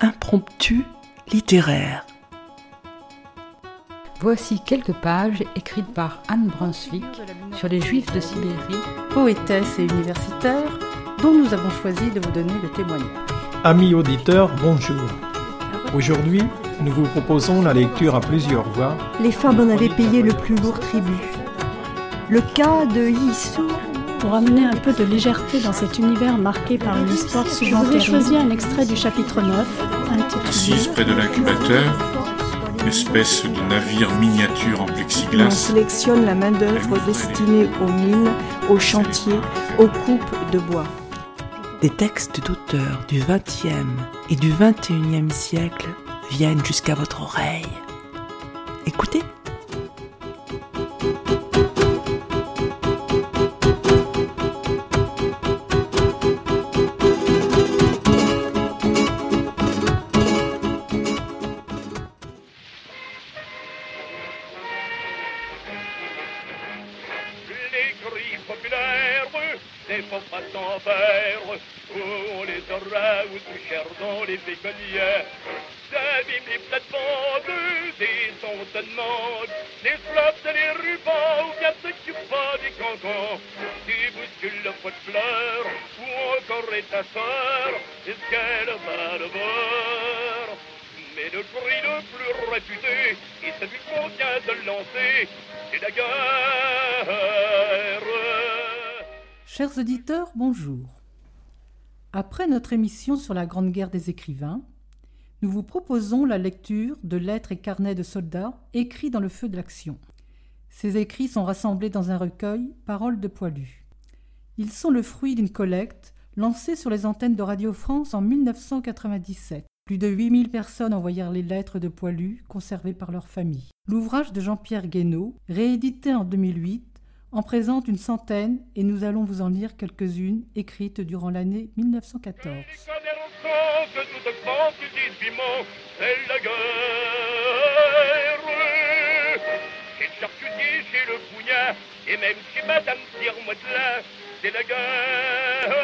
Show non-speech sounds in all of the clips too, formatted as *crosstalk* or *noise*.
impromptu littéraire. Voici quelques pages écrites par Anne Brunswick sur les Juifs de Sibérie, poétesse et universitaire, dont nous avons choisi de vous donner le témoignage. Amis auditeurs, bonjour. Aujourd'hui, nous vous proposons la lecture à plusieurs voix. Les femmes en avaient payé le plus lourd tribut. Le cas de Yissou. Pour amener un peu de légèreté dans cet univers marqué par une histoire souvent vous ai choisi un extrait du chapitre 9, intitulé Assise près de l'incubateur, espèce de navire miniature en plexiglas. On sélectionne la main-d'œuvre destinée aux mines, aux chantiers, aux coupes de bois. Des textes d'auteurs du XXe et du XXIe siècle viennent jusqu'à votre oreille. Écoutez. Bégonnières. J'abîme les plates-bandes, des sondes les flops et les rubans, ou bien ceux qui font des cancans, qui bousculent le pot de fleurs, ou encore est ta sœur, est-ce qu'elle va le voir? Mais le cri le plus réputé, et celui qu'on vient de lancer, c'est la guerre. Chers auditeurs, bonjour. Après notre émission sur la Grande Guerre des écrivains, nous vous proposons la lecture de lettres et carnets de soldats écrits dans le feu de l'action. Ces écrits sont rassemblés dans un recueil Paroles de poilus. Ils sont le fruit d'une collecte lancée sur les antennes de Radio France en 1997. Plus de 8000 personnes envoyèrent les lettres de poilus conservées par leur famille. L'ouvrage de Jean-Pierre Guénaud, réédité en 2008, en présente une centaine et nous allons vous en lire quelques-unes écrites durant l'année 1914. que toute France du 18 mots, c'est la guerre. Chez le charcutier, chez le pougnat, et même chez Madame Tire-Motelin, c'est la guerre.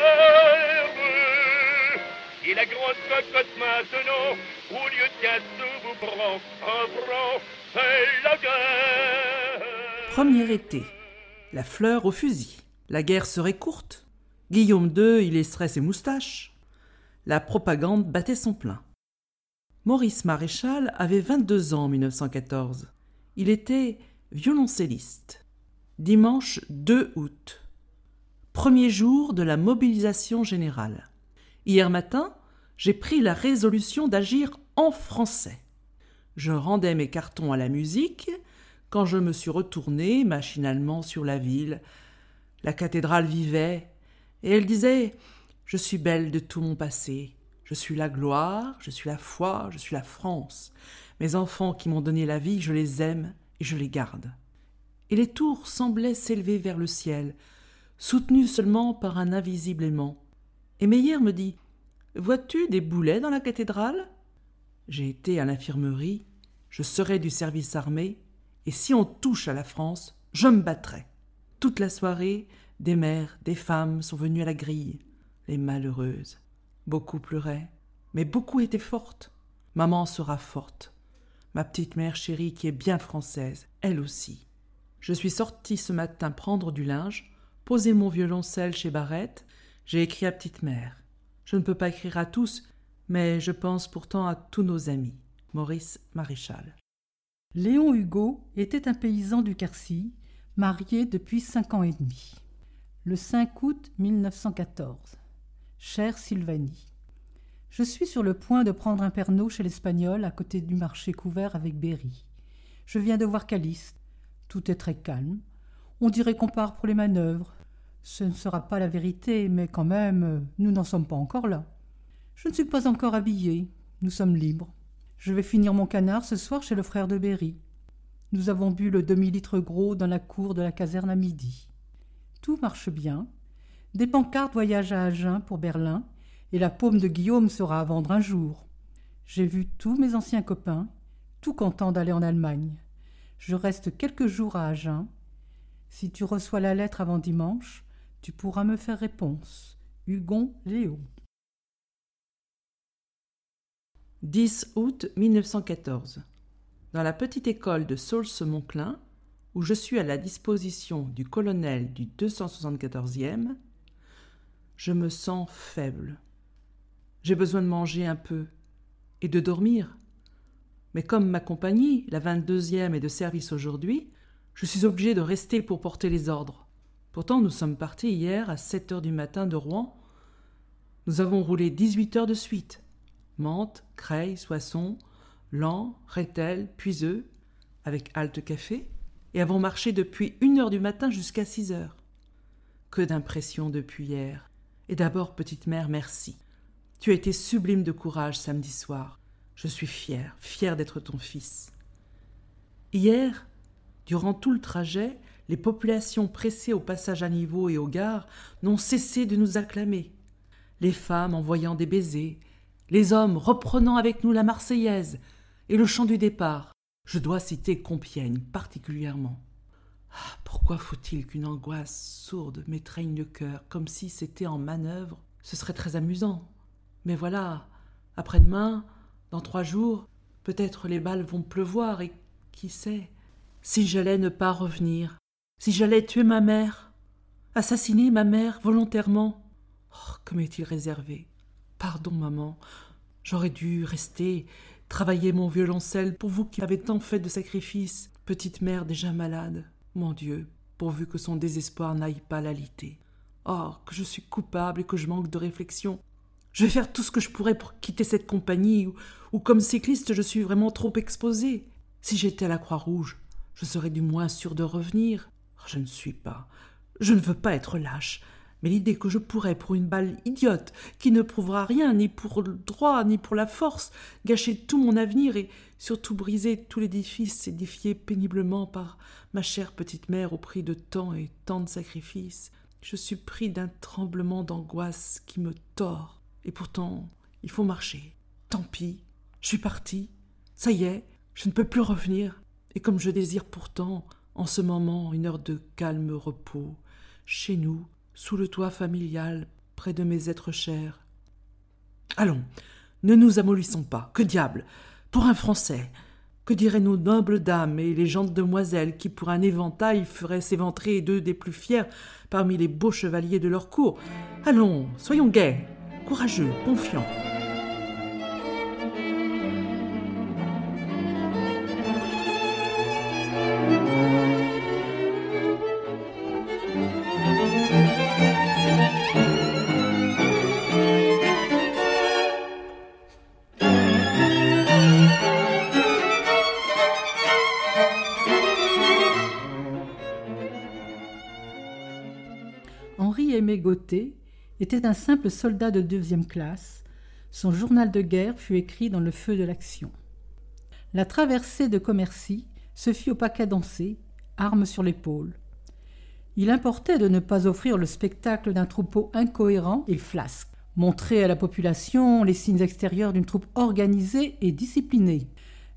Et la grande cocotte maintenant, au lieu de cadeau vous prend un franc, c'est la guerre. Premier été. La fleur au fusil. La guerre serait courte. Guillaume II y laisserait ses moustaches. La propagande battait son plein. Maurice Maréchal avait 22 ans en 1914. Il était violoncelliste. Dimanche 2 août. Premier jour de la mobilisation générale. Hier matin, j'ai pris la résolution d'agir en français. Je rendais mes cartons à la musique quand je me suis retourné machinalement sur la ville. La cathédrale vivait, et elle disait Je suis belle de tout mon passé. Je suis la gloire, je suis la foi, je suis la France. Mes enfants qui m'ont donné la vie, je les aime et je les garde. Et les tours semblaient s'élever vers le ciel, soutenues seulement par un invisible aimant. Et Meyer me dit Vois-tu des boulets dans la cathédrale? J'ai été à l'infirmerie, je serai du service armé, et si on touche à la France, je me battrai. Toute la soirée, des mères, des femmes sont venues à la grille, les malheureuses. Beaucoup pleuraient, mais beaucoup étaient fortes. Maman sera forte. Ma petite mère chérie qui est bien française, elle aussi. Je suis sortie ce matin prendre du linge, poser mon violoncelle chez Barrette. J'ai écrit à petite mère. Je ne peux pas écrire à tous, mais je pense pourtant à tous nos amis. Maurice Maréchal. Léon Hugo était un paysan du Quercy, marié depuis cinq ans et demi. Le 5 août 1914. Chère Sylvanie, je suis sur le point de prendre un pernod chez l'Espagnol à côté du marché couvert avec Berry. Je viens de voir Caliste. Tout est très calme. On dirait qu'on part pour les manœuvres. Ce ne sera pas la vérité, mais quand même, nous n'en sommes pas encore là. Je ne suis pas encore habillée. Nous sommes libres. Je vais finir mon canard ce soir chez le frère de Berry. Nous avons bu le demi-litre gros dans la cour de la caserne à midi. Tout marche bien. Des pancartes voyagent à Agen pour Berlin, et la paume de Guillaume sera à vendre un jour. J'ai vu tous mes anciens copains, tout contents d'aller en Allemagne. Je reste quelques jours à Agen. Si tu reçois la lettre avant dimanche, tu pourras me faire réponse. Hugon Léo. 10 août 1914. Dans la petite école de Saulce-Monclin, où je suis à la disposition du colonel du 274e, je me sens faible. J'ai besoin de manger un peu et de dormir. Mais comme ma compagnie, la 22e, est de service aujourd'hui, je suis obligé de rester pour porter les ordres. Pourtant, nous sommes partis hier à 7 heures du matin de Rouen. Nous avons roulé 18 heures de suite. Mantes, Creil, Soissons, Lan, Rethel, Puiseux, avec halte café, et avons marché depuis une heure du matin jusqu'à six heures. Que d'impressions depuis hier. Et d'abord, petite mère, merci. Tu as été sublime de courage samedi soir. Je suis fière, fière d'être ton fils. Hier, durant tout le trajet, les populations pressées au passage à niveau et aux gares n'ont cessé de nous acclamer. Les femmes envoyant des baisers, les hommes reprenant avec nous la Marseillaise et le chant du départ. Je dois citer Compiègne particulièrement. Ah, pourquoi faut-il qu'une angoisse sourde m'étreigne le cœur, comme si c'était en manœuvre? Ce serait très amusant. Mais voilà, après-demain, dans trois jours, peut-être les balles vont pleuvoir et qui sait Si j'allais ne pas revenir, si j'allais tuer ma mère, assassiner ma mère volontairement. Oh, comme est-il réservé? Pardon, maman. J'aurais dû rester, travailler mon violoncelle pour vous qui avez tant fait de sacrifices, petite mère déjà malade. Mon Dieu, pourvu que son désespoir n'aille pas l'aliter. Oh, que je suis coupable et que je manque de réflexion. Je vais faire tout ce que je pourrais pour quitter cette compagnie, ou, ou comme cycliste je suis vraiment trop exposé. Si j'étais à la Croix-Rouge, je serais du moins sûr de revenir. Oh, je ne suis pas. Je ne veux pas être lâche. Mais l'idée que je pourrais, pour une balle idiote, qui ne prouvera rien, ni pour le droit, ni pour la force, gâcher tout mon avenir et surtout briser tout l'édifice édifié péniblement par ma chère petite mère au prix de tant et tant de sacrifices, je suis pris d'un tremblement d'angoisse qui me tord. Et pourtant, il faut marcher. Tant pis, je suis parti. Ça y est, je ne peux plus revenir. Et comme je désire pourtant, en ce moment, une heure de calme repos, chez nous, sous le toit familial, près de mes êtres chers. Allons, ne nous amollissons pas. Que diable Pour un Français Que diraient nos nobles dames et les gentes demoiselles qui, pour un éventail, feraient s'éventrer deux des plus fiers parmi les beaux chevaliers de leur cour? Allons, soyons gais, courageux, confiants. Était un simple soldat de deuxième classe. Son journal de guerre fut écrit dans le feu de l'action. La traversée de Commercy se fit au pas cadencé, armes sur l'épaule. Il importait de ne pas offrir le spectacle d'un troupeau incohérent et flasque, montrer à la population les signes extérieurs d'une troupe organisée et disciplinée.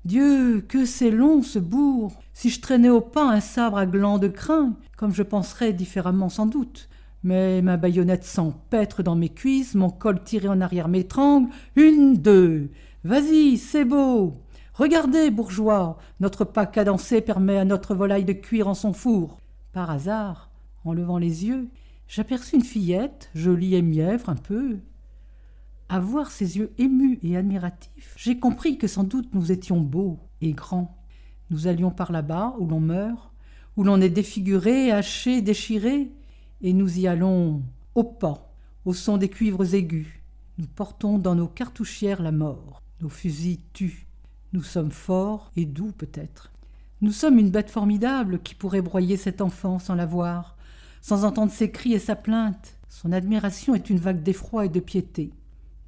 Dieu, que c'est long ce bourg Si je traînais au pas un sabre à gland de crin, comme je penserais différemment sans doute, mais ma baïonnette s'empêtre dans mes cuisses, mon col tiré en arrière m'étrangle. Une, deux. Vas-y, c'est beau. Regardez, bourgeois, notre pas cadencé permet à notre volaille de cuire en son four. Par hasard, en levant les yeux, j'aperçus une fillette, jolie et mièvre un peu. À voir ses yeux émus et admiratifs, j'ai compris que sans doute nous étions beaux et grands. Nous allions par là-bas où l'on meurt, où l'on est défiguré, haché, déchiré, et nous y allons au pas, au son des cuivres aigus. Nous portons dans nos cartouchières la mort. Nos fusils tuent. Nous sommes forts et doux peut-être. Nous sommes une bête formidable qui pourrait broyer cet enfant sans la voir, sans entendre ses cris et sa plainte. Son admiration est une vague d'effroi et de piété.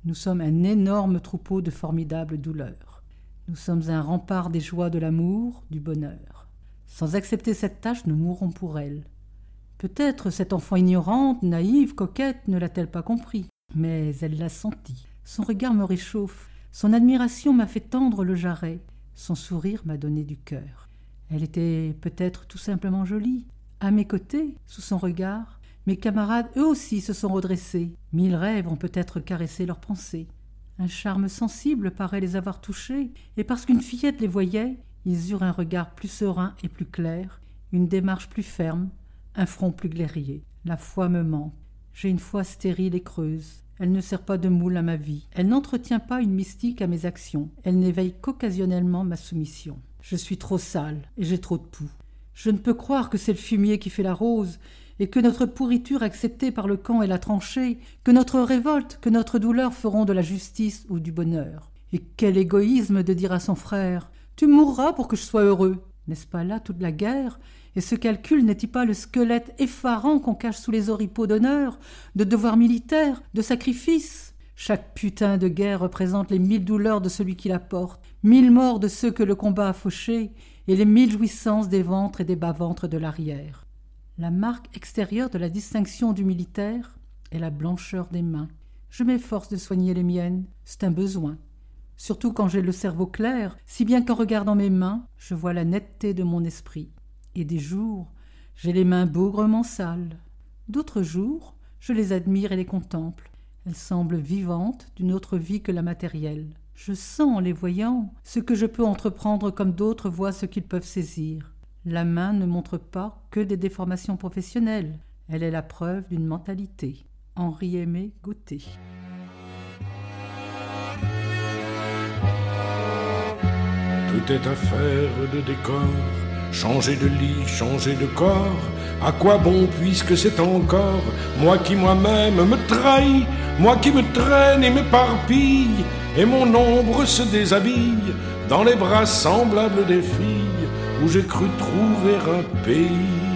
Nous sommes un énorme troupeau de formidables douleurs. Nous sommes un rempart des joies de l'amour, du bonheur. Sans accepter cette tâche, nous mourrons pour elle. Peut-être cette enfant ignorante, naïve, coquette, ne l'a-t-elle pas compris, mais elle l'a senti. Son regard me réchauffe, son admiration m'a fait tendre le jarret, son sourire m'a donné du cœur. Elle était peut-être tout simplement jolie. À mes côtés, sous son regard, mes camarades eux aussi se sont redressés. Mille rêves ont peut-être caressé leurs pensées. Un charme sensible paraît les avoir touchés, et parce qu'une fillette les voyait, ils eurent un regard plus serein et plus clair, une démarche plus ferme, un front plus glérier. La foi me manque. J'ai une foi stérile et creuse. Elle ne sert pas de moule à ma vie. Elle n'entretient pas une mystique à mes actions. Elle n'éveille qu'occasionnellement ma soumission. Je suis trop sale et j'ai trop de poux. Je ne peux croire que c'est le fumier qui fait la rose, et que notre pourriture acceptée par le camp et la tranchée, que notre révolte, que notre douleur feront de la justice ou du bonheur. Et quel égoïsme de dire à son frère Tu mourras pour que je sois heureux. N'est-ce pas là toute la guerre et ce calcul n'est-il pas le squelette effarant qu'on cache sous les oripeaux d'honneur, de devoirs militaires, de sacrifices? Chaque putain de guerre représente les mille douleurs de celui qui la porte, mille morts de ceux que le combat a fauchés, et les mille jouissances des ventres et des bas-ventres de l'arrière. La marque extérieure de la distinction du militaire est la blancheur des mains. Je m'efforce de soigner les miennes, c'est un besoin. Surtout quand j'ai le cerveau clair, si bien qu'en regardant mes mains, je vois la netteté de mon esprit et des jours, j'ai les mains bougrement sales. D'autres jours, je les admire et les contemple. Elles semblent vivantes d'une autre vie que la matérielle. Je sens en les voyant ce que je peux entreprendre comme d'autres voient ce qu'ils peuvent saisir. La main ne montre pas que des déformations professionnelles, elle est la preuve d'une mentalité. Henri Aimé Gauthier. Tout est affaire de décor Changer de lit, changer de corps, à quoi bon puisque c'est encore moi qui moi-même me trahis, moi qui me traîne et m'éparpille, et mon ombre se déshabille dans les bras semblables des filles où j'ai cru trouver un pays.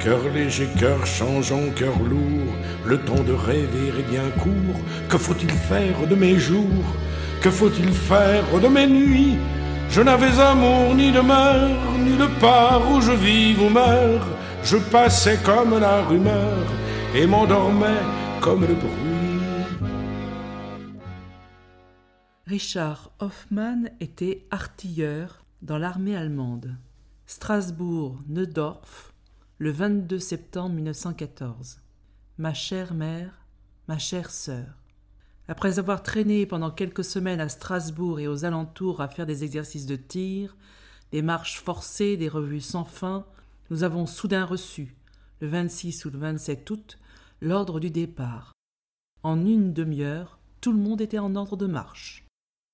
Cœur léger, cœur changeant, cœur lourd, le temps de rêver est bien court. Que faut-il faire de mes jours? Que faut-il faire de mes nuits? Je n'avais amour ni demeure, ni de part où je vis ou meurs. Je passais comme la rumeur et m'endormais comme le bruit. Richard Hoffmann était artilleur dans l'armée allemande. Strasbourg, Neudorf, le 22 septembre 1914. Ma chère mère, ma chère sœur. Après avoir traîné pendant quelques semaines à Strasbourg et aux alentours à faire des exercices de tir, des marches forcées, des revues sans fin, nous avons soudain reçu, le 26 ou le 27 août, l'ordre du départ. En une demi-heure, tout le monde était en ordre de marche.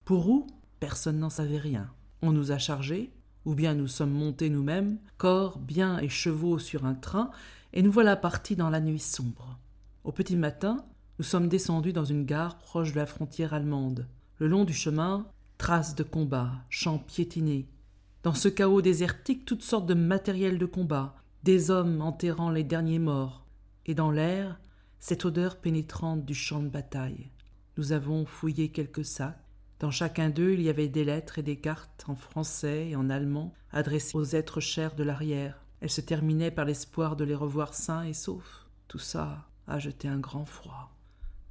Pour où? Personne n'en savait rien. On nous a chargés, ou bien nous sommes montés nous-mêmes, corps, biens et chevaux sur un train, et nous voilà partis dans la nuit sombre. Au petit matin, nous sommes descendus dans une gare proche de la frontière allemande. Le long du chemin, traces de combat, champs piétinés. Dans ce chaos désertique, toutes sortes de matériel de combat, des hommes enterrant les derniers morts, et dans l'air, cette odeur pénétrante du champ de bataille. Nous avons fouillé quelques sacs. Dans chacun d'eux, il y avait des lettres et des cartes en français et en allemand adressées aux êtres chers de l'arrière. Elles se terminaient par l'espoir de les revoir sains et saufs. Tout ça a jeté un grand froid.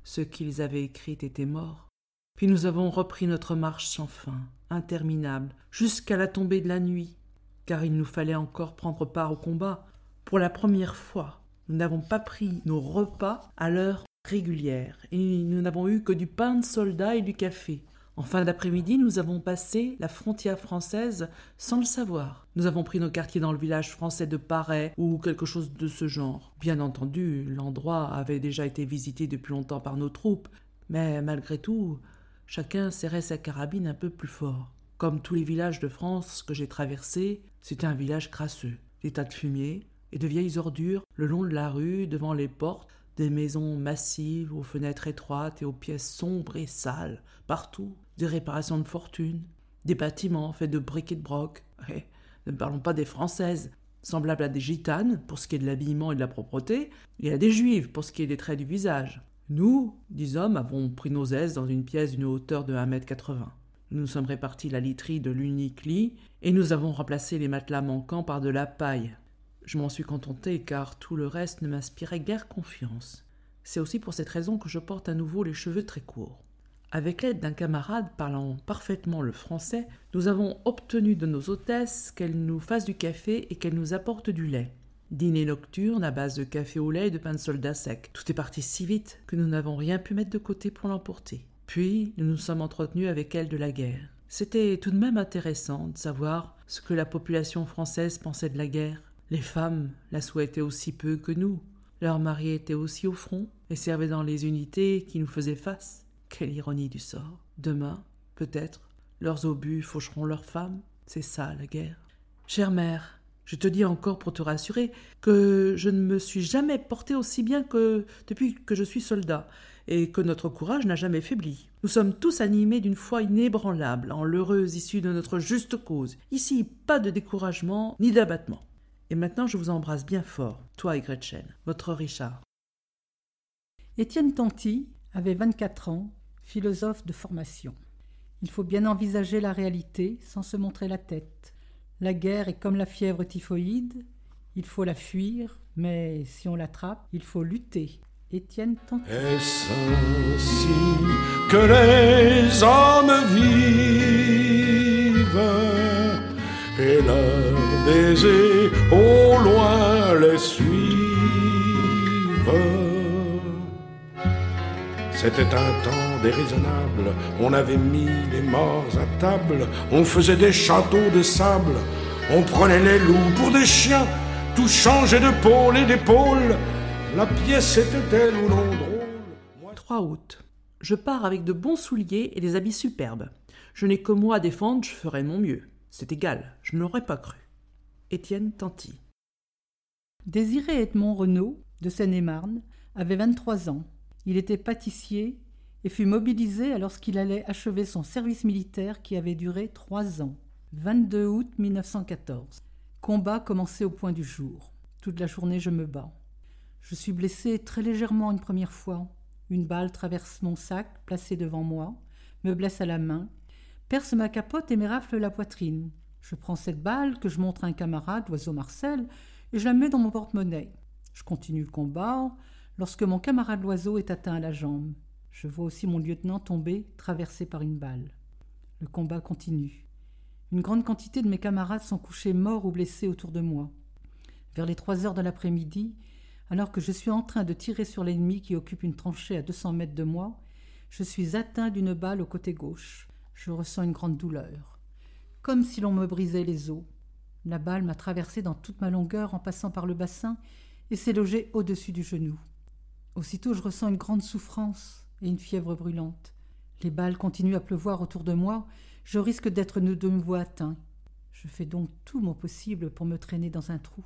Ceux qu'ils avaient écrits étaient morts. Puis nous avons repris notre marche sans fin, interminable, jusqu'à la tombée de la nuit, car il nous fallait encore prendre part au combat. Pour la première fois, nous n'avons pas pris nos repas à l'heure régulière, et nous n'avons eu que du pain de soldat et du café. En fin d'après-midi, nous avons passé la frontière française sans le savoir. Nous avons pris nos quartiers dans le village français de Paray ou quelque chose de ce genre. Bien entendu, l'endroit avait déjà été visité depuis longtemps par nos troupes, mais malgré tout, chacun serrait sa carabine un peu plus fort. Comme tous les villages de France que j'ai traversés, c'était un village crasseux. Des tas de fumier et de vieilles ordures le long de la rue, devant les portes, des maisons massives aux fenêtres étroites et aux pièces sombres et sales, partout, des réparations de fortune, des bâtiments faits de briques et de broc. *laughs* ne parlons pas des françaises, semblables à des gitanes pour ce qui est de l'habillement et de la propreté, et à des juives pour ce qui est des traits du visage. Nous, dix hommes, avons pris nos aises dans une pièce d'une hauteur de 1 mètre 80. Nous nous sommes répartis la literie de l'unique lit, et nous avons remplacé les matelas manquants par de la paille. Je m'en suis contenté car tout le reste ne m'inspirait guère confiance. C'est aussi pour cette raison que je porte à nouveau les cheveux très courts. Avec l'aide d'un camarade parlant parfaitement le français, nous avons obtenu de nos hôtesses qu'elles nous fassent du café et qu'elles nous apportent du lait. Dîner nocturne à base de café au lait et de pain de soldat sec. Tout est parti si vite que nous n'avons rien pu mettre de côté pour l'emporter. Puis nous nous sommes entretenus avec elle de la guerre. C'était tout de même intéressant de savoir ce que la population française pensait de la guerre. Les femmes la souhaitaient aussi peu que nous. Leurs maris étaient aussi au front et servaient dans les unités qui nous faisaient face. Quelle ironie du sort. Demain, peut-être, leurs obus faucheront leurs femmes. C'est ça la guerre. Chère mère, je te dis encore pour te rassurer que je ne me suis jamais porté aussi bien que depuis que je suis soldat, et que notre courage n'a jamais faibli. Nous sommes tous animés d'une foi inébranlable en l'heureuse issue de notre juste cause. Ici, pas de découragement ni d'abattement. Et maintenant, je vous embrasse bien fort, toi et Gretchen, votre Richard. Étienne Tanti avait 24 ans, philosophe de formation. Il faut bien envisager la réalité sans se montrer la tête. La guerre est comme la fièvre typhoïde, il faut la fuir, mais si on l'attrape, il faut lutter. Étienne Tanti. Est-ce ainsi que les hommes vivent? Et baisers au loin les suivent C'était un temps déraisonnable, on avait mis les morts à table, on faisait des châteaux de sable, on prenait les loups pour des chiens, tout changeait de pôle et d'épaule. La pièce était-elle ou non drôle 3 août. Je pars avec de bons souliers et des habits superbes. Je n'ai que moi à défendre, je ferai mon mieux. C'est égal, je ne l'aurais pas cru. Étienne Tanti. Désiré Edmond Renaud, de Seine-et-Marne, avait 23 ans. Il était pâtissier et fut mobilisé alors qu'il allait achever son service militaire qui avait duré trois ans. 22 août 1914. Combat commencé au point du jour. Toute la journée je me bats. Je suis blessé très légèrement une première fois. Une balle traverse mon sac, placé devant moi, me blesse à la main, perce ma capote et m'érafle la poitrine. Je prends cette balle que je montre à un camarade, l'oiseau Marcel, et je la mets dans mon porte-monnaie. Je continue le combat lorsque mon camarade l'oiseau est atteint à la jambe. Je vois aussi mon lieutenant tomber, traversé par une balle. Le combat continue. Une grande quantité de mes camarades sont couchés morts ou blessés autour de moi. Vers les trois heures de l'après-midi, alors que je suis en train de tirer sur l'ennemi qui occupe une tranchée à deux cents mètres de moi, je suis atteint d'une balle au côté gauche. Je ressens une grande douleur, comme si l'on me brisait les os. La balle m'a traversé dans toute ma longueur en passant par le bassin et s'est logée au-dessus du genou. Aussitôt je ressens une grande souffrance et une fièvre brûlante. Les balles continuent à pleuvoir autour de moi, je risque d'être de nouveau atteint. Je fais donc tout mon possible pour me traîner dans un trou.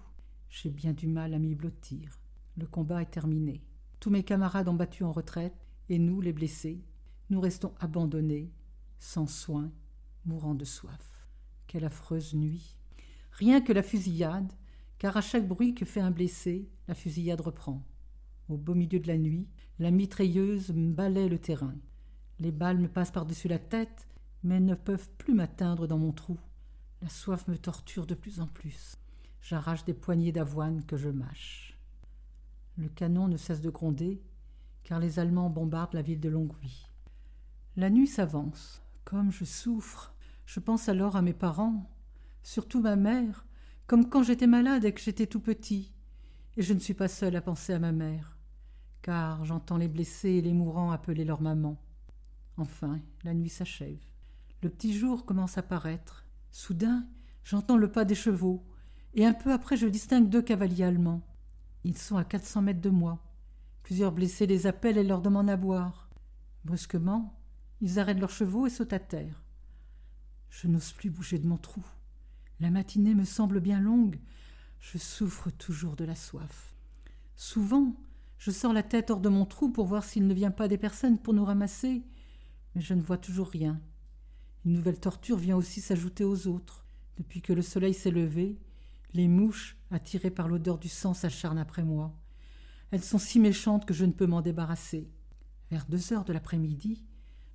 J'ai bien du mal à m'y blottir. Le combat est terminé. Tous mes camarades ont battu en retraite, et nous, les blessés, nous restons abandonnés, sans soins, mourant de soif. Quelle affreuse nuit. Rien que la fusillade, car à chaque bruit que fait un blessé, la fusillade reprend. Au beau milieu de la nuit, la mitrailleuse balaie le terrain. Les balles me passent par-dessus la tête, mais ne peuvent plus m'atteindre dans mon trou. La soif me torture de plus en plus. J'arrache des poignées d'avoine que je mâche. Le canon ne cesse de gronder, car les Allemands bombardent la ville de Longwy. La nuit s'avance. Comme je souffre, je pense alors à mes parents, surtout ma mère, comme quand j'étais malade et que j'étais tout petit. Et je ne suis pas seule à penser à ma mère, car j'entends les blessés et les mourants appeler leur maman. Enfin, la nuit s'achève. Le petit jour commence à paraître. Soudain, j'entends le pas des chevaux, et un peu après je distingue deux cavaliers allemands. Ils sont à quatre cents mètres de moi. Plusieurs blessés les appellent et leur demandent à boire. Brusquement, ils arrêtent leurs chevaux et sautent à terre. Je n'ose plus bouger de mon trou. La matinée me semble bien longue. Je souffre toujours de la soif. Souvent, je sors la tête hors de mon trou pour voir s'il ne vient pas des personnes pour nous ramasser, mais je ne vois toujours rien. Une nouvelle torture vient aussi s'ajouter aux autres. Depuis que le soleil s'est levé, les mouches, attirées par l'odeur du sang, s'acharnent après moi. Elles sont si méchantes que je ne peux m'en débarrasser. Vers deux heures de l'après-midi,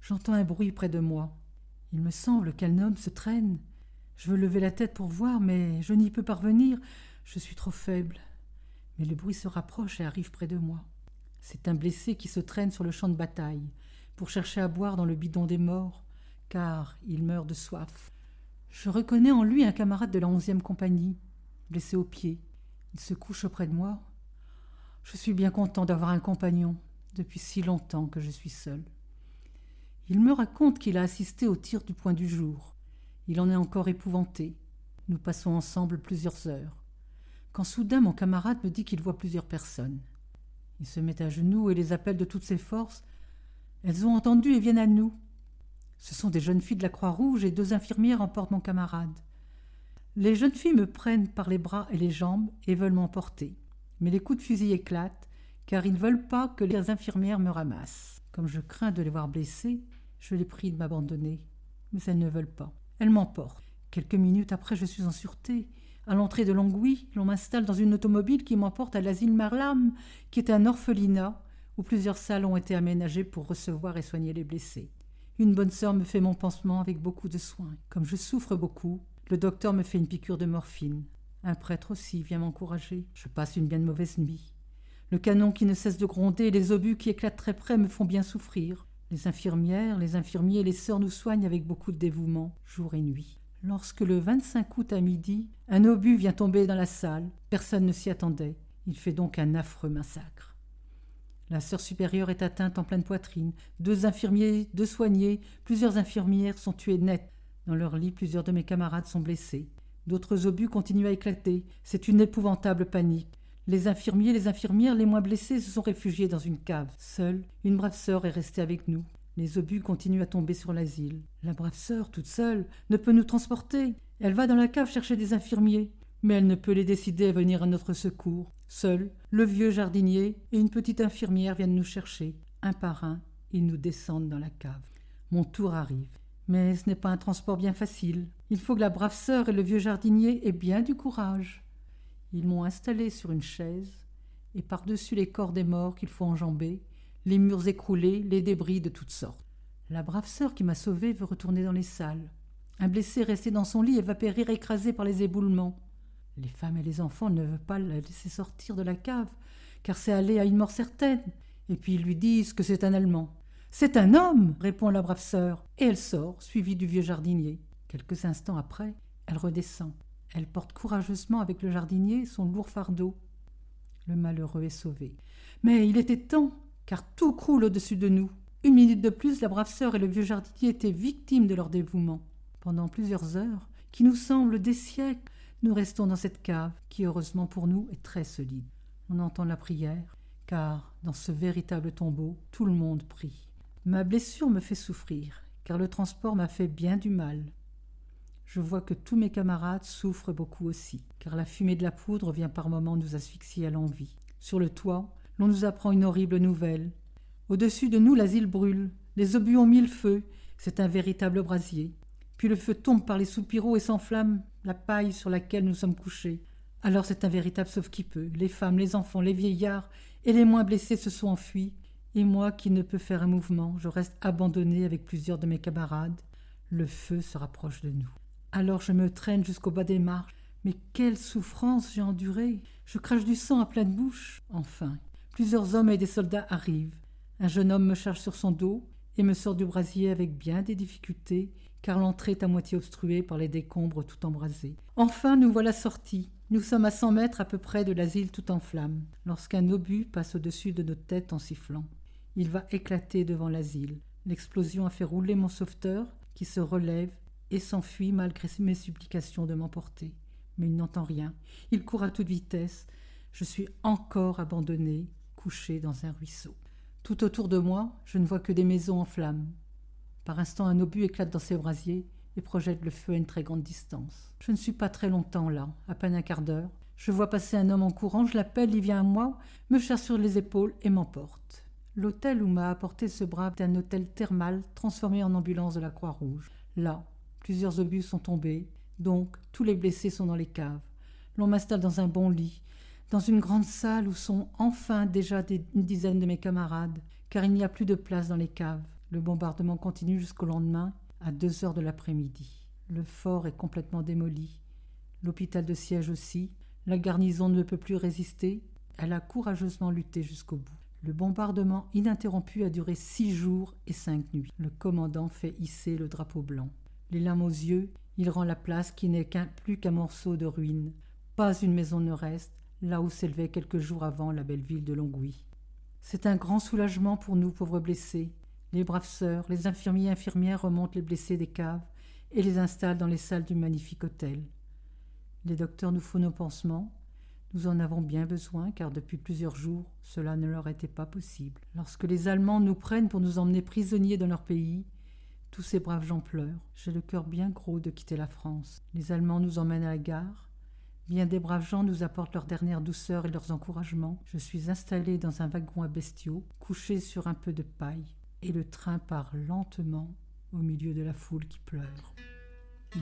j'entends un bruit près de moi. Il me semble qu'un homme se traîne. Je veux lever la tête pour voir, mais je n'y peux parvenir. Je suis trop faible. Mais le bruit se rapproche et arrive près de moi. C'est un blessé qui se traîne sur le champ de bataille, pour chercher à boire dans le bidon des morts, car il meurt de soif. Je reconnais en lui un camarade de la onzième compagnie, blessé au pied. Il se couche auprès de moi. Je suis bien content d'avoir un compagnon depuis si longtemps que je suis seul. Il me raconte qu'il a assisté au tir du point du jour. Il en est encore épouvanté. Nous passons ensemble plusieurs heures. Quand soudain mon camarade me dit qu'il voit plusieurs personnes. Il se met à genoux et les appelle de toutes ses forces. Elles ont entendu et viennent à nous. Ce sont des jeunes filles de la Croix-Rouge et deux infirmières emportent mon camarade. Les jeunes filles me prennent par les bras et les jambes et veulent m'emporter. Mais les coups de fusil éclatent, car ils ne veulent pas que les infirmières me ramassent. Comme je crains de les voir blessées, je les prie de m'abandonner. Mais elles ne veulent pas. Elles m'emportent. Quelques minutes après, je suis en sûreté. À l'entrée de Longwy, l'on m'installe dans une automobile qui m'emporte à l'asile Marlam, qui est un orphelinat où plusieurs salles ont été aménagées pour recevoir et soigner les blessés. Une bonne sœur me fait mon pansement avec beaucoup de soin. Comme je souffre beaucoup, le docteur me fait une piqûre de morphine. Un prêtre aussi vient m'encourager. Je passe une bien mauvaise nuit. Le canon qui ne cesse de gronder et les obus qui éclatent très près me font bien souffrir. Les infirmières, les infirmiers et les sœurs nous soignent avec beaucoup de dévouement, jour et nuit. Lorsque le 25 août à midi, un obus vient tomber dans la salle, personne ne s'y attendait. Il fait donc un affreux massacre. La sœur supérieure est atteinte en pleine poitrine. Deux infirmiers, deux soignés, plusieurs infirmières sont tuées net. Dans leur lit, plusieurs de mes camarades sont blessés. D'autres obus continuent à éclater. C'est une épouvantable panique. Les infirmiers, les infirmières, les moins blessés se sont réfugiés dans une cave. Seule, une brave sœur est restée avec nous. Les obus continuent à tomber sur l'asile. La brave sœur, toute seule, ne peut nous transporter. Elle va dans la cave chercher des infirmiers, mais elle ne peut les décider à venir à notre secours. Seul, le vieux jardinier et une petite infirmière viennent nous chercher. Un par un, ils nous descendent dans la cave. Mon tour arrive. Mais ce n'est pas un transport bien facile. Il faut que la brave sœur et le vieux jardinier aient bien du courage. Ils m'ont installé sur une chaise, et par-dessus les corps des morts qu'il faut enjamber, les murs écroulés, les débris de toutes sortes. La brave sœur qui m'a sauvée veut retourner dans les salles. Un blessé resté dans son lit et va périr écrasé par les éboulements. Les femmes et les enfants ne veulent pas la laisser sortir de la cave, car c'est aller à une mort certaine. Et puis ils lui disent que c'est un Allemand. C'est un homme répond la brave sœur, et elle sort, suivie du vieux jardinier. Quelques instants après, elle redescend. Elle porte courageusement avec le jardinier son lourd fardeau. Le malheureux est sauvé. Mais il était temps, car tout croule au-dessus de nous. Une minute de plus, la brave sœur et le vieux jardinier étaient victimes de leur dévouement. Pendant plusieurs heures, qui nous semblent des siècles, nous restons dans cette cave, qui heureusement pour nous est très solide. On entend la prière, car dans ce véritable tombeau, tout le monde prie. Ma blessure me fait souffrir, car le transport m'a fait bien du mal. Je vois que tous mes camarades souffrent beaucoup aussi, car la fumée de la poudre vient par moments nous asphyxier à l'envie. Sur le toit, l'on nous apprend une horrible nouvelle. Au-dessus de nous, l'asile brûle. Les obus ont mis le feu. C'est un véritable brasier. Puis le feu tombe par les soupiraux et s'enflamme la paille sur laquelle nous sommes couchés. Alors c'est un véritable sauve-qui-peut. Les femmes, les enfants, les vieillards et les moins blessés se sont enfuis. Et moi qui ne peux faire un mouvement, je reste abandonné avec plusieurs de mes camarades. Le feu se rapproche de nous. Alors je me traîne jusqu'au bas des marches. Mais quelle souffrance j'ai endurée. Je crache du sang à pleine bouche. Enfin, plusieurs hommes et des soldats arrivent. Un jeune homme me charge sur son dos et me sort du brasier avec bien des difficultés, car l'entrée est à moitié obstruée par les décombres tout embrasés. Enfin, nous voilà sortis. Nous sommes à cent mètres à peu près de l'asile tout en flammes, lorsqu'un obus passe au-dessus de nos têtes en sifflant. Il va éclater devant l'asile. L'explosion a fait rouler mon sauveteur, qui se relève et s'enfuit malgré mes supplications de m'emporter. Mais il n'entend rien. Il court à toute vitesse. Je suis encore abandonné, couché dans un ruisseau. Tout autour de moi, je ne vois que des maisons en flammes. Par instant, un obus éclate dans ses brasiers et projette le feu à une très grande distance. Je ne suis pas très longtemps là, à peine un quart d'heure. Je vois passer un homme en courant, je l'appelle, il vient à moi, me cherche sur les épaules et m'emporte. L'hôtel où m'a apporté ce brave est un hôtel thermal transformé en ambulance de la Croix-Rouge. Là, plusieurs obus sont tombés, donc tous les blessés sont dans les caves. L'on m'installe dans un bon lit, dans une grande salle où sont enfin déjà une dizaine de mes camarades, car il n'y a plus de place dans les caves. Le bombardement continue jusqu'au lendemain, à deux heures de l'après-midi. Le fort est complètement démoli. L'hôpital de siège aussi. La garnison ne peut plus résister. Elle a courageusement lutté jusqu'au bout. Le bombardement ininterrompu a duré six jours et cinq nuits. Le commandant fait hisser le drapeau blanc. Les larmes aux yeux, il rend la place qui n'est plus qu'un morceau de ruine. Pas une maison ne reste, là où s'élevait quelques jours avant la belle ville de Longwy. C'est un grand soulagement pour nous, pauvres blessés. Les braves sœurs, les infirmiers et infirmières remontent les blessés des caves et les installent dans les salles du magnifique hôtel. Les docteurs nous font nos pansements. Nous en avons bien besoin, car depuis plusieurs jours, cela ne leur était pas possible. Lorsque les Allemands nous prennent pour nous emmener prisonniers dans leur pays, tous ces braves gens pleurent. J'ai le cœur bien gros de quitter la France. Les Allemands nous emmènent à la gare. Bien des braves gens nous apportent leur dernière douceur et leurs encouragements. Je suis installé dans un wagon à bestiaux, couché sur un peu de paille, et le train part lentement au milieu de la foule qui pleure.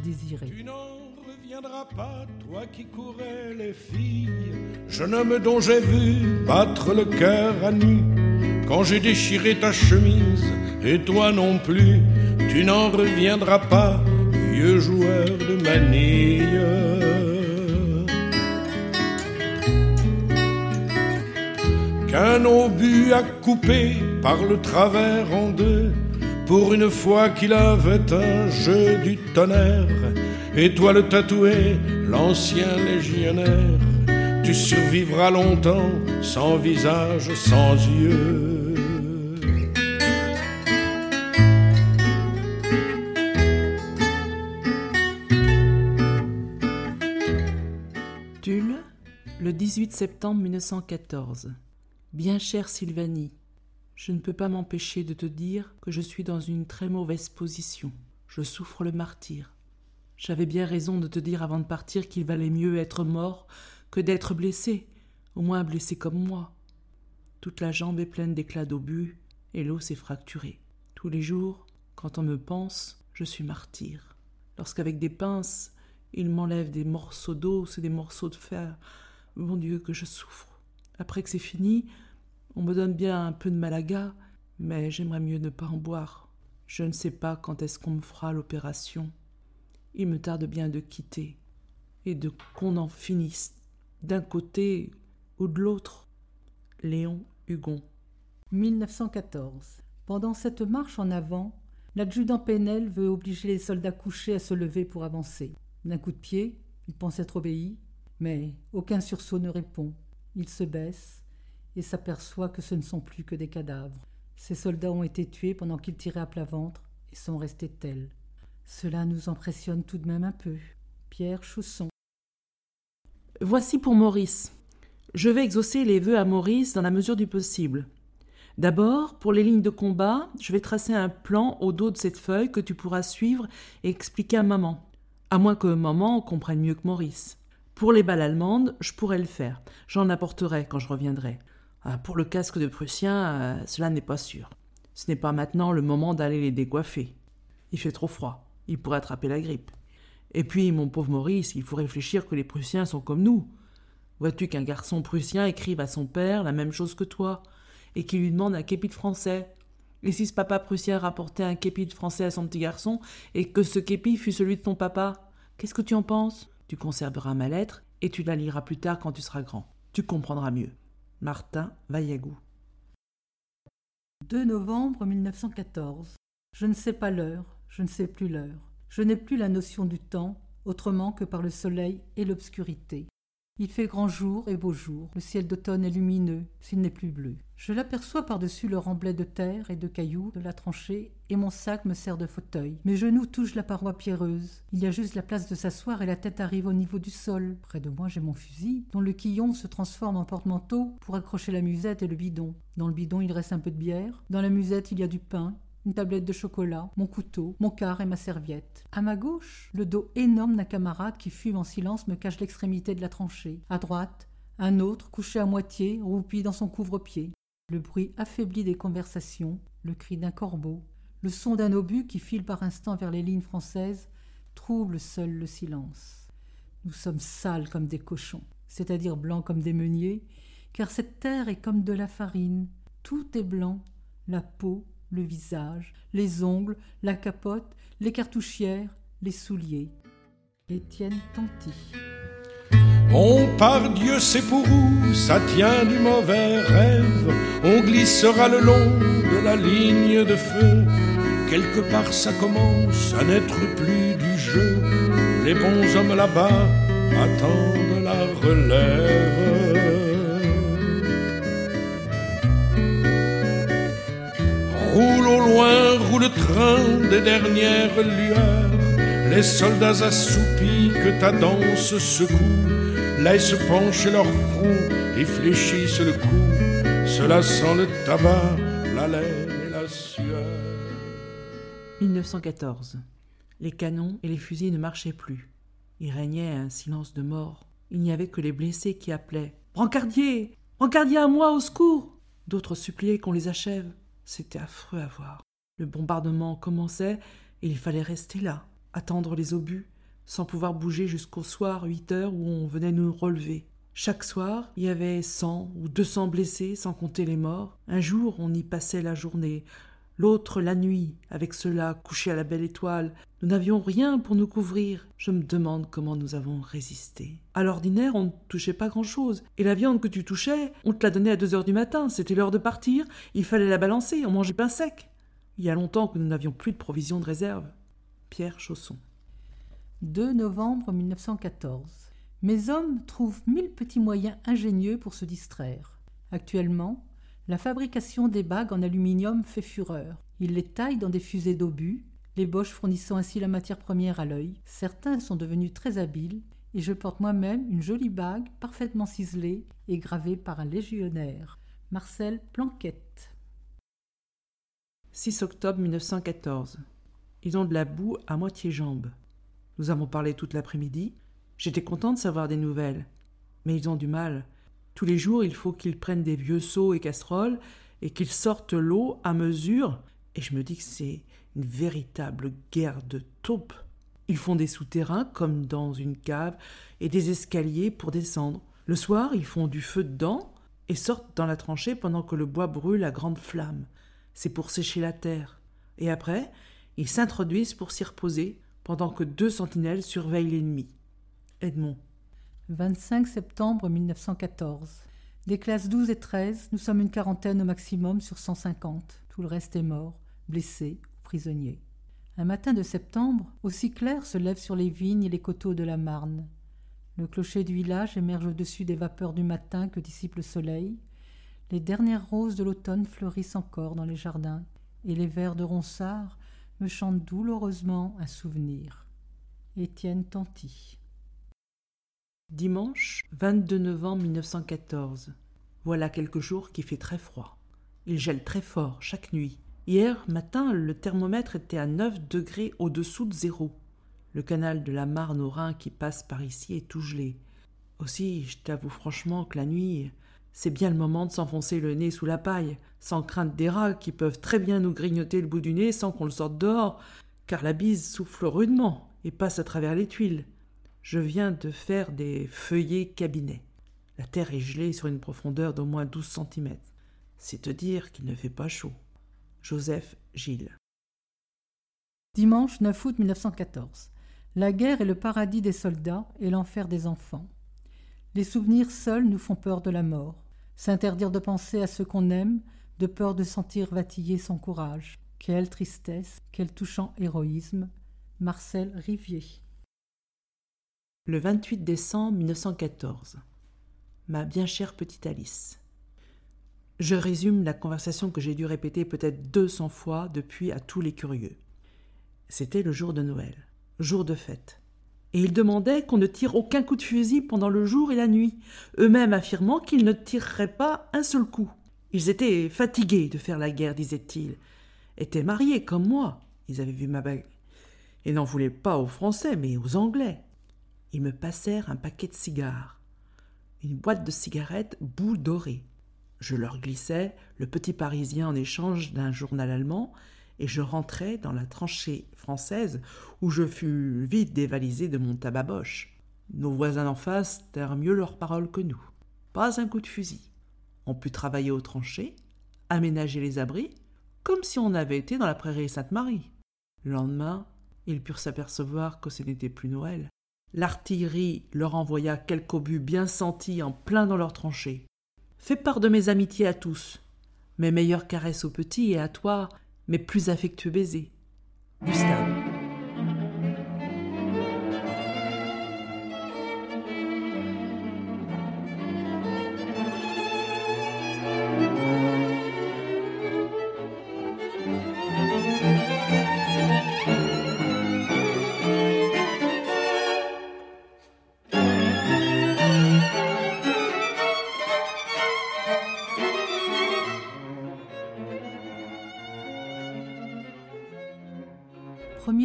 Désiré. Tu n'en reviendras pas, toi qui courais les filles, jeune homme dont j'ai vu battre le cœur à nu, quand j'ai déchiré ta chemise, et toi non plus, tu n'en reviendras pas, vieux joueur de manille. Qu'un obus a coupé par le travers en deux, pour une fois qu'il avait un jeu du tonnerre, et toi le tatoué, l'ancien légionnaire, tu survivras longtemps sans visage, sans yeux. 18 septembre 1914. Bien chère Sylvanie, je ne peux pas m'empêcher de te dire que je suis dans une très mauvaise position. Je souffre le martyr. J'avais bien raison de te dire avant de partir qu'il valait mieux être mort que d'être blessé, au moins blessé comme moi. Toute la jambe est pleine d'éclats d'obus et l'eau s'est fracturée. Tous les jours, quand on me pense, je suis martyr. Lorsqu'avec des pinces, il m'enlève des morceaux d'os et des morceaux de fer, mon Dieu, que je souffre. Après que c'est fini, on me donne bien un peu de malaga, mais j'aimerais mieux ne pas en boire. Je ne sais pas quand est-ce qu'on me fera l'opération. Il me tarde bien de quitter, et de qu'on en finisse, d'un côté ou de l'autre. Léon Hugon. 1914. Pendant cette marche en avant, l'adjudant Penel veut obliger les soldats couchés à se lever pour avancer. D'un coup de pied, il pense être obéi, mais aucun sursaut ne répond. Il se baisse et s'aperçoit que ce ne sont plus que des cadavres. Ces soldats ont été tués pendant qu'ils tiraient à plat ventre et sont restés tels. Cela nous impressionne tout de même un peu. Pierre Chausson. Voici pour Maurice. Je vais exaucer les vœux à Maurice dans la mesure du possible. D'abord, pour les lignes de combat, je vais tracer un plan au dos de cette feuille que tu pourras suivre et expliquer à maman. À moins que maman comprenne mieux que Maurice. Pour les balles allemandes, je pourrais le faire. J'en apporterai quand je reviendrai. Ah, pour le casque de Prussien, euh, cela n'est pas sûr. Ce n'est pas maintenant le moment d'aller les décoiffer. Il fait trop froid. Il pourrait attraper la grippe. Et puis, mon pauvre Maurice, il faut réfléchir que les Prussiens sont comme nous. Vois-tu qu'un garçon prussien écrive à son père la même chose que toi, et qu'il lui demande un képi de français? Et si ce papa prussien rapportait un képi de français à son petit garçon, et que ce képi fût celui de ton papa? Qu'est-ce que tu en penses? Tu conserveras ma lettre, et tu la liras plus tard quand tu seras grand. Tu comprendras mieux. Martin Vaillagou. 2 novembre 1914. Je ne sais pas l'heure, je ne sais plus l'heure. Je n'ai plus la notion du temps, autrement que par le soleil et l'obscurité. Il fait grand jour et beau jour, le ciel d'automne est lumineux, s'il n'est plus bleu. Je l'aperçois par-dessus le remblai de terre et de cailloux de la tranchée, et mon sac me sert de fauteuil. Mes genoux touchent la paroi pierreuse. Il y a juste la place de s'asseoir et la tête arrive au niveau du sol. Près de moi, j'ai mon fusil, dont le quillon se transforme en porte-manteau pour accrocher la musette et le bidon. Dans le bidon, il reste un peu de bière. Dans la musette, il y a du pain, une tablette de chocolat, mon couteau, mon quart et ma serviette. À ma gauche, le dos énorme d'un camarade qui fume en silence me cache l'extrémité de la tranchée. À droite, un autre, couché à moitié, roupi dans son couvre-pied. Le bruit affaibli des conversations, le cri d'un corbeau, le son d'un obus qui file par instant vers les lignes françaises, trouble seul le silence. Nous sommes sales comme des cochons, c'est-à-dire blancs comme des meuniers, car cette terre est comme de la farine, tout est blanc, la peau, le visage, les ongles, la capote, les cartouchières, les souliers. Étienne Tanti. On par Dieu c'est pour où ça tient du mauvais rêve. On glissera le long de la ligne de feu. Quelque part ça commence à n'être plus du jeu. Les bons hommes là-bas attendent la relève. Roule au loin, roule le train des dernières lueurs. Les soldats assoupis que ta danse secoue laissent pencher leur front et fléchissent le cou. Cela sent le tabac, la laine et la sueur. 1914. Les canons et les fusils ne marchaient plus. Il régnait un silence de mort. Il n'y avait que les blessés qui appelaient Brancardier Brancardier à moi, au secours D'autres suppliaient qu'on les achève. C'était affreux à voir. Le bombardement commençait et il fallait rester là, attendre les obus, sans pouvoir bouger jusqu'au soir, huit heures, où on venait nous relever. Chaque soir, il y avait cent ou deux cents blessés, sans compter les morts. Un jour, on y passait la journée, l'autre la nuit, avec ceux-là couchés à la belle étoile. Nous n'avions rien pour nous couvrir. Je me demande comment nous avons résisté. À l'ordinaire, on ne touchait pas grand-chose. Et la viande que tu touchais, on te la donnait à deux heures du matin. C'était l'heure de partir. Il fallait la balancer. On mangeait pain sec. Il y a longtemps que nous n'avions plus de provisions de réserve. Pierre Chausson. 2 novembre 1914. Mes hommes trouvent mille petits moyens ingénieux pour se distraire. Actuellement, la fabrication des bagues en aluminium fait fureur. Ils les taillent dans des fusées d'obus, les boches fournissant ainsi la matière première à l'œil. Certains sont devenus très habiles, et je porte moi-même une jolie bague parfaitement ciselée et gravée par un légionnaire. Marcel Planquette. 6 octobre 1914. Ils ont de la boue à moitié jambe. Nous avons parlé toute l'après-midi. J'étais content de savoir des nouvelles. Mais ils ont du mal. Tous les jours, il faut qu'ils prennent des vieux seaux et casseroles et qu'ils sortent l'eau à mesure. Et je me dis que c'est une véritable guerre de taupes. Ils font des souterrains comme dans une cave et des escaliers pour descendre. Le soir, ils font du feu dedans et sortent dans la tranchée pendant que le bois brûle à grande flamme. C'est pour sécher la terre. Et après, ils s'introduisent pour s'y reposer pendant que deux sentinelles surveillent l'ennemi. Edmond. 25 septembre 1914. Des classes 12 et 13, nous sommes une quarantaine au maximum sur 150. Tout le reste est mort, blessé Un matin de septembre, aussi clair se lève sur les vignes et les coteaux de la Marne. Le clocher du village émerge au-dessus des vapeurs du matin que dissipe le soleil. Les dernières roses de l'automne fleurissent encore dans les jardins, et les vers de Ronsard me chantent douloureusement un souvenir. Étienne Tanty. Dimanche 22 novembre 1914. Voilà quelques jours qui fait très froid. Il gèle très fort chaque nuit. Hier matin, le thermomètre était à 9 degrés au-dessous de zéro. Le canal de la Marne au Rhin qui passe par ici est tout gelé. Aussi, je t'avoue franchement que la nuit, c'est bien le moment de s'enfoncer le nez sous la paille, sans crainte des rats qui peuvent très bien nous grignoter le bout du nez sans qu'on le sorte dehors, car la bise souffle rudement et passe à travers les tuiles. Je viens de faire des feuillets cabinets. La terre est gelée sur une profondeur d'au moins douze centimètres. C'est te dire qu'il ne fait pas chaud. Joseph Gilles. Dimanche 9 août 1914. La guerre est le paradis des soldats et l'enfer des enfants. Les souvenirs seuls nous font peur de la mort. S'interdire de penser à ceux qu'on aime, de peur de sentir vatiller son courage. Quelle tristesse, quel touchant héroïsme. Marcel Rivier. Le 28 décembre 1914. Ma bien chère petite Alice. Je résume la conversation que j'ai dû répéter peut-être deux cents fois depuis à tous les curieux. C'était le jour de Noël, jour de fête. Et ils demandaient qu'on ne tire aucun coup de fusil pendant le jour et la nuit, eux-mêmes affirmant qu'ils ne tireraient pas un seul coup. Ils étaient fatigués de faire la guerre, disaient-ils. Étaient mariés comme moi, ils avaient vu ma bague. Et n'en voulaient pas aux Français, mais aux Anglais. Ils me passèrent un paquet de cigares, une boîte de cigarettes boule dorée. Je leur glissais le petit Parisien en échange d'un journal allemand, et je rentrai dans la tranchée française où je fus vite dévalisé de mon tabac boche. Nos voisins en face tinrent mieux leurs paroles que nous. Pas un coup de fusil. On put travailler aux tranchées, aménager les abris, comme si on avait été dans la prairie Sainte-Marie. Le lendemain, ils purent s'apercevoir que ce n'était plus Noël. L'artillerie leur envoya quelques obus bien sentis en plein dans leurs tranchées. Fais part de mes amitiés à tous, mes meilleures caresses aux petits et à toi mes plus affectueux baisers. Gustave.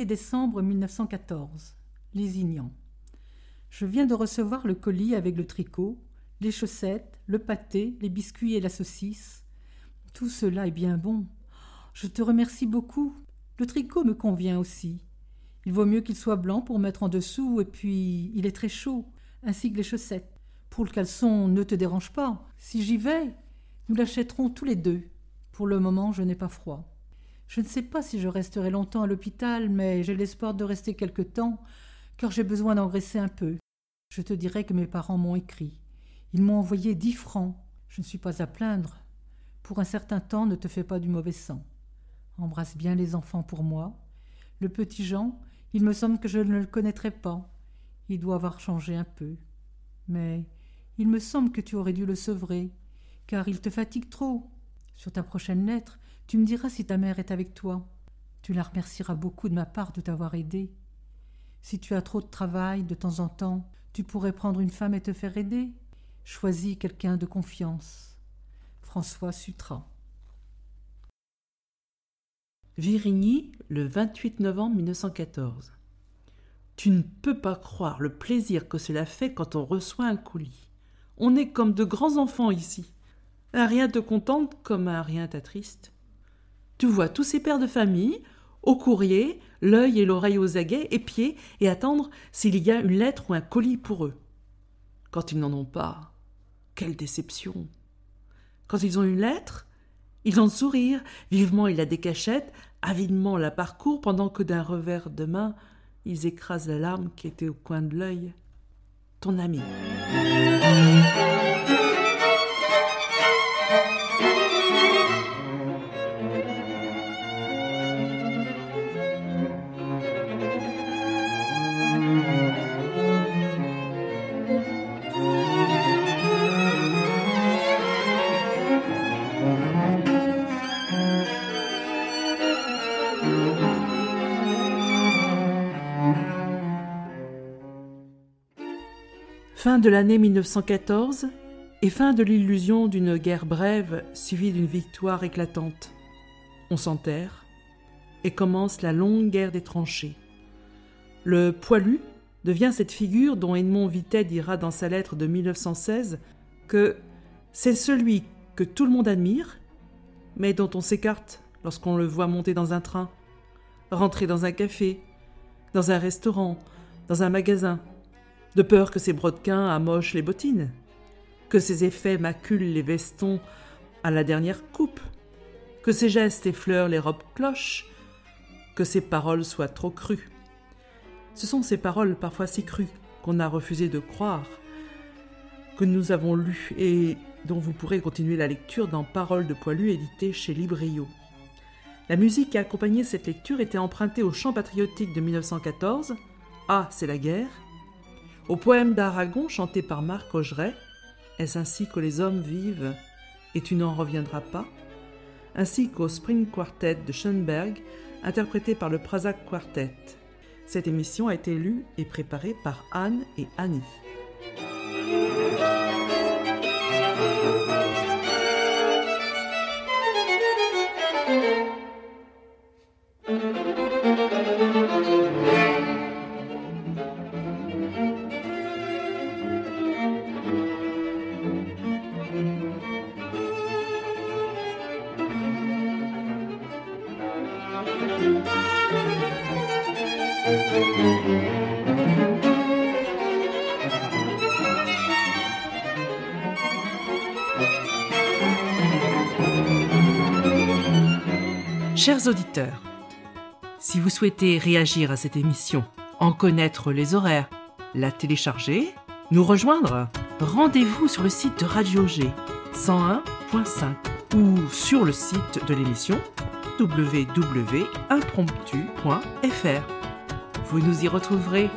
Décembre 1914. Lézignan. Je viens de recevoir le colis avec le tricot, les chaussettes, le pâté, les biscuits et la saucisse. Tout cela est bien bon. Je te remercie beaucoup. Le tricot me convient aussi. Il vaut mieux qu'il soit blanc pour mettre en dessous, et puis il est très chaud, ainsi que les chaussettes. Pour le caleçon, ne te dérange pas. Si j'y vais, nous l'achèterons tous les deux. Pour le moment, je n'ai pas froid. Je ne sais pas si je resterai longtemps à l'hôpital, mais j'ai l'espoir de rester quelque temps, car j'ai besoin d'engraisser un peu. Je te dirai que mes parents m'ont écrit. Ils m'ont envoyé dix francs. Je ne suis pas à plaindre. Pour un certain temps, ne te fais pas du mauvais sang. Embrasse bien les enfants pour moi. Le petit Jean, il me semble que je ne le connaîtrai pas. Il doit avoir changé un peu. Mais il me semble que tu aurais dû le sevrer, car il te fatigue trop. Sur ta prochaine lettre, tu me diras si ta mère est avec toi. Tu la remercieras beaucoup de ma part de t'avoir aidé. Si tu as trop de travail de temps en temps, tu pourrais prendre une femme et te faire aider. Choisis quelqu'un de confiance. François Sutra. Virigny, le 28 novembre 1914. Tu ne peux pas croire le plaisir que cela fait quand on reçoit un colis. On est comme de grands enfants ici. Un rien te contente comme un rien t'attriste. Tu vois tous ces pères de famille, au courrier, l'œil et l'oreille aux aguets, épier et attendre s'il y a une lettre ou un colis pour eux. Quand ils n'en ont pas, quelle déception. Quand ils ont une lettre, ils en sourire, vivement ils la décachètent, avidement la parcourent, pendant que d'un revers de main, ils écrasent la larme qui était au coin de l'œil. Ton ami. Fin de l'année 1914 et fin de l'illusion d'une guerre brève suivie d'une victoire éclatante. On s'enterre et commence la longue guerre des tranchées. Le poilu devient cette figure dont Edmond Vittet dira dans sa lettre de 1916 que c'est celui que tout le monde admire, mais dont on s'écarte lorsqu'on le voit monter dans un train, rentrer dans un café, dans un restaurant, dans un magasin, de peur que ses brodequins amochent les bottines, que ses effets maculent les vestons à la dernière coupe, que ses gestes effleurent les robes cloches, que ses paroles soient trop crues. Ce sont ces paroles parfois si crues qu'on a refusé de croire, que nous avons lues et dont vous pourrez continuer la lecture dans Paroles de poilu édité chez Librio. La musique qui a accompagné cette lecture était empruntée au chant patriotique de 1914, Ah, c'est la guerre, au poème d'Aragon chanté par Marc Augeret, Est-ce ainsi que les hommes vivent et tu n'en reviendras pas? Ainsi qu'au Spring Quartet de Schoenberg, interprété par le Prasak Quartet. Cette émission a été lue et préparée par Anne et Annie. Si vous souhaitez réagir à cette émission, en connaître les horaires, la télécharger, nous rejoindre, rendez-vous sur le site de Radio G 101.5 ou sur le site de l'émission www.impromptu.fr. Vous nous y retrouverez